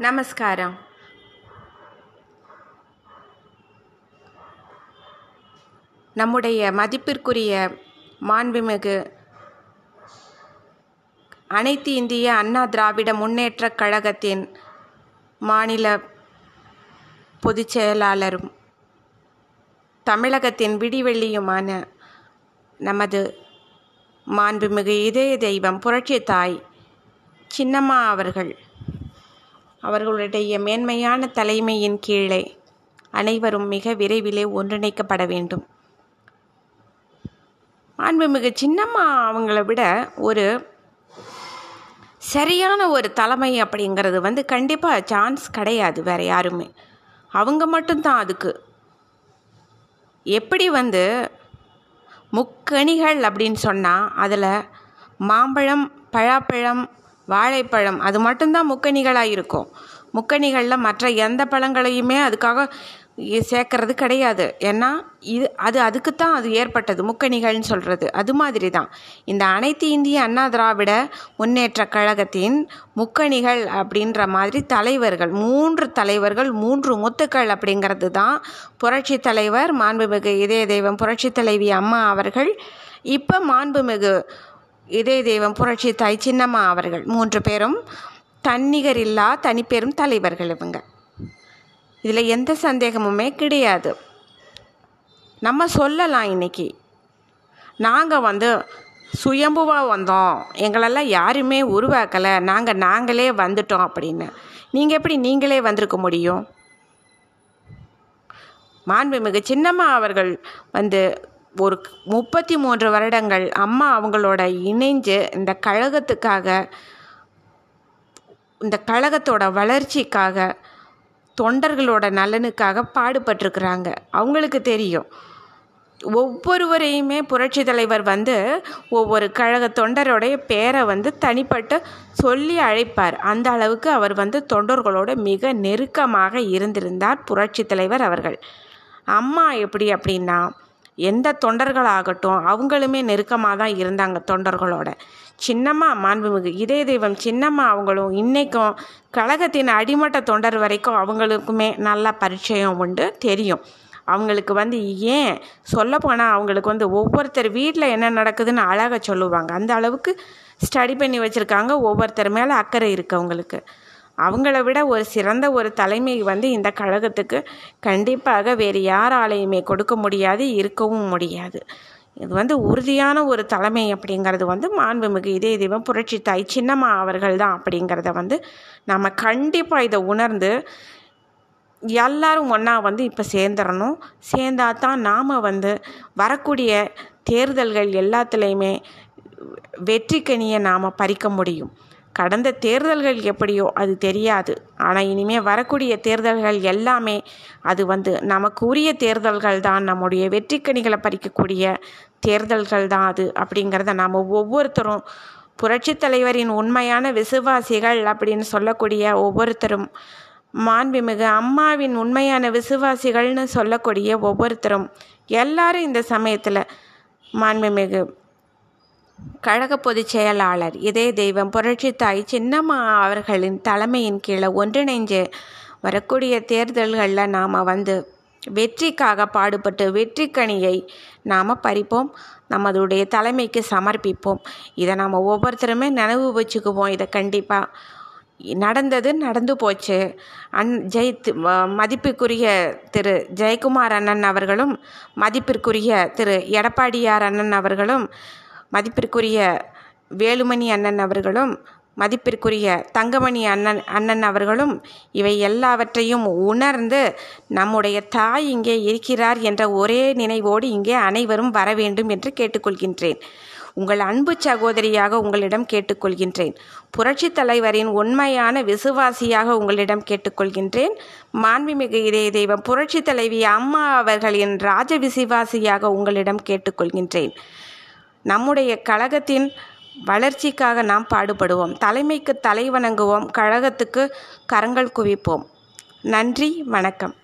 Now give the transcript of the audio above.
நமஸ்காரம். நம்முடைய மதிப்பிற்குரிய மாண்புமிகு அனைத்து இந்திய அண்ணா திராவிட முன்னேற்றக் கழகத்தின் மாநில பொதுச் செயலாளரும் தமிழகத்தின் விடிவெள்ளியுமான நமது மாண்புமிகு இதய தெய்வம் புரட்சி தாய் சின்னம்மா அவர்கள். அவர்களுடைய மேன்மையான தலைமையின் கீழே அனைவரும் மிக விரைவிலே ஒன்றிணைக்கப்பட வேண்டும். மாண்புமிகு சின்னம்மா அவங்கள விட ஒரு சரியான ஒரு தலைமை அப்படிங்கிறது வந்து கண்டிப்பாக சான்ஸ் கிடையாது வேறு யாருமே. அவங்க மட்டும்தான் அதுக்கு. எப்படி வந்து முக்கணிகள் அப்படின்னு சொன்னால் அதில் மாம்பழம் பழாப்பழம் வாழைப்பழம். அது மட்டும்தான் முக்கணிகளாக இருக்கும் முக்கணிகளில் மற்ற எந்த பழங்களையுமே அதுக்காக சேர்க்கறது கிடையாது. ஏன்னா இது அது அதுக்கு தான் அது ஏற்பட்டது. முக்கணிகள்னு சொல்கிறது அது மாதிரி தான் இந்த அனைத்து இந்திய அண்ணா திராவிட முன்னேற்ற கழகத்தின் முக்கணிகள் அப்படின்ற மாதிரி தலைவர்கள் மூன்று தலைவர்கள் மூன்று முத்துக்கள் அப்படிங்கிறது தான் புரட்சி தலைவர் மாண்புமிகு இதய தெய்வம் புரட்சி தலைவி அம்மா அவர்கள். இப்போ மாண்புமிகு இதய தெய்வம் புரட்சி தாய் சின்னம்மா அவர்கள் மூன்று பேரும் தன்னிகரில்லா தனிப்பெரும் தலைவர்கள் இவங்க. இதில் எந்த சந்தேகமுமே கிடையாது. நம்ம சொல்லலாம் இன்னைக்கு. நாங்கள் வந்து சுயம்புவாக வந்தோம். எங்களெல்லாம் யாருமே உருவாக்கலை. நாங்கள் நாங்களே வந்துட்டோம் அப்படின்னு. நீங்கள் எப்படி நீங்களே வந்திருக்க முடியும்? மாண்புமிகு சின்னம்மா அவர்கள் வந்து ஒரு முப்பத்தி மூன்று வருடங்கள் அம்மா அவங்களோட இணைஞ்சு இந்த கழகத்துக்காக இந்த கழகத்தோட வளர்ச்சிக்காக தொண்டர்களோட நலனுக்காக பாடுபட்டிருக்கிறாங்க. அவங்களுக்கு தெரியும். ஒவ்வொருவரையுமே புரட்சி தலைவர் வந்து ஒவ்வொரு கழக தொண்டரோடைய பேரை வந்து தனிப்பட்டு சொல்லி அழைப்பார். அந்த அளவுக்கு அவர் வந்து தொண்டர்களோட மிக நெருக்கமாக இருந்திருந்தார் புரட்சி தலைவர் அவர்கள். அம்மா எப்படி அப்படின்னா எந்த தொண்டர்களாகட்டும் அவங்களுமே நெருக்கமாக தான் இருந்தாங்க தொண்டர்களோட. சின்னம்மா மாண்புமிகு. இதய தெய்வம் சின்னம்மா அவங்களும் இன்றைக்கும் கழகத்தின் அடிமட்ட தொண்டர் வரைக்கும் அவங்களுக்குமே நல்ல பரிச்சயம் உண்டு தெரியும். அவங்களுக்கு வந்து ஏன் சொல்லப்போனால் அவங்களுக்கு வந்து ஒவ்வொருத்தர் வீட்டில் என்ன நடக்குதுன்னு அழகாக சொல்லுவாங்க. அந்த அளவுக்கு ஸ்டடி பண்ணி வச்சுருக்காங்க. ஒவ்வொருத்தர் மேலே அக்கறை இருக்குது அவங்களுக்கு. அவங்கள விட ஒரு சிறந்த ஒரு தலைமை வந்து இந்த கழகத்துக்கு கண்டிப்பாக வேறு யாராலையுமே கொடுக்க முடியாது இருக்கவும் முடியாது. இது வந்து உறுதியான ஒரு தலைமை அப்படிங்கிறது வந்து மாண்புமிகு இதய தெய்வம் புரட்சி தாய் சின்னம்மா அவர்கள் தான் அப்படிங்கிறத வந்து நம்ம கண்டிப்பாக இதை உணர்ந்து எல்லாரும் ஒன்றா வந்து இப்போ சேர்ந்துடணும் சேர்ந்தா தான் நாம் வந்து வரக்கூடிய தேர்தல்கள் எல்லாத்துலேயுமே வெற்றிக்கனியை நாம் பறிக்க முடியும். கடந்த தேர்தல்கள் எப்படியோ அது தெரியாது. ஆனால் இனிமேல் வரக்கூடிய தேர்தல்கள் எல்லாமே அது வந்து நமக்கு உரிய தேர்தல்கள் தான். நம்முடைய வெற்றிக்கனிகளை பறிக்கக்கூடிய தேர்தல்கள் தான் அது அப்படிங்கிறத நாம் ஒவ்வொருத்தரும் புரட்சி தலைவரின் உண்மையான விசுவாசிகள் அப்படின்னு சொல்லக்கூடிய ஒவ்வொருத்தரும் மாண்புமிகு அம்மாவின் உண்மையான விசுவாசிகள்னு சொல்லக்கூடிய ஒவ்வொருத்தரும் எல்லாரும் இந்த சமயத்தில் மாண்புமிகு கழக பொதுச் செயலாளர் இதய தெய்வம் புரட்சி தாய் சின்னம்மா அவர்களின் தலைமையின் கீழே ஒன்றிணைஞ்சு வரக்கூடிய தேர்தல்களில் நாம் வந்து வெற்றிக்காக பாடுபட்டு வெற்றிக்கணியை நாம் பறிப்போம் நமதுடைய தலைமைக்கு சமர்ப்பிப்போம். இதை நாம் ஒவ்வொருத்தருமே நினைவு வச்சுக்குவோம். இதை கண்டிப்பாக நடந்தது நடந்து போச்சு. அன் ஜெயித்து மதிப்புக்குரிய திரு ஜெயக்குமார் அண்ணன் அவர்களும் மதிப்பிற்குரிய திரு எடப்பாடியார் அண்ணன் அவர்களும் மதிப்பிற்குரிய வேலுமணி அண்ணன் அவர்களும் மதிப்பிற்குரிய தங்கமணி அண்ணன் அண்ணன் அவர்களும் இவை எல்லாவற்றையும் உணர்ந்து நம்முடைய தாய் இங்கே இருக்கிறார் என்ற ஒரே நினைவோடு இங்கே அனைவரும் வர வேண்டும் என்று கேட்டுக்கொள்கின்றேன். உங்கள் அன்பு சகோதரியாக உங்களிடம் கேட்டுக்கொள்கின்றேன். புரட்சி தலைவரின் உண்மையான விசுவாசியாக உங்களிடம் கேட்டுக்கொள்கின்றேன். மாண்புமிகு இதய தெய்வம் புரட்சி தலைவி அம்மா அவர்களின் ராஜ விசுவாசியாக உங்களிடம் கேட்டுக்கொள்கின்றேன். நம்முடைய கழகத்தின் வளர்ச்சிக்காக நாம் பாடுபடுவோம். தலைமைக்கு தலை வணங்குவோம் கழகத்துக்கு கரங்கள் குவிப்போம். நன்றி. வணக்கம்.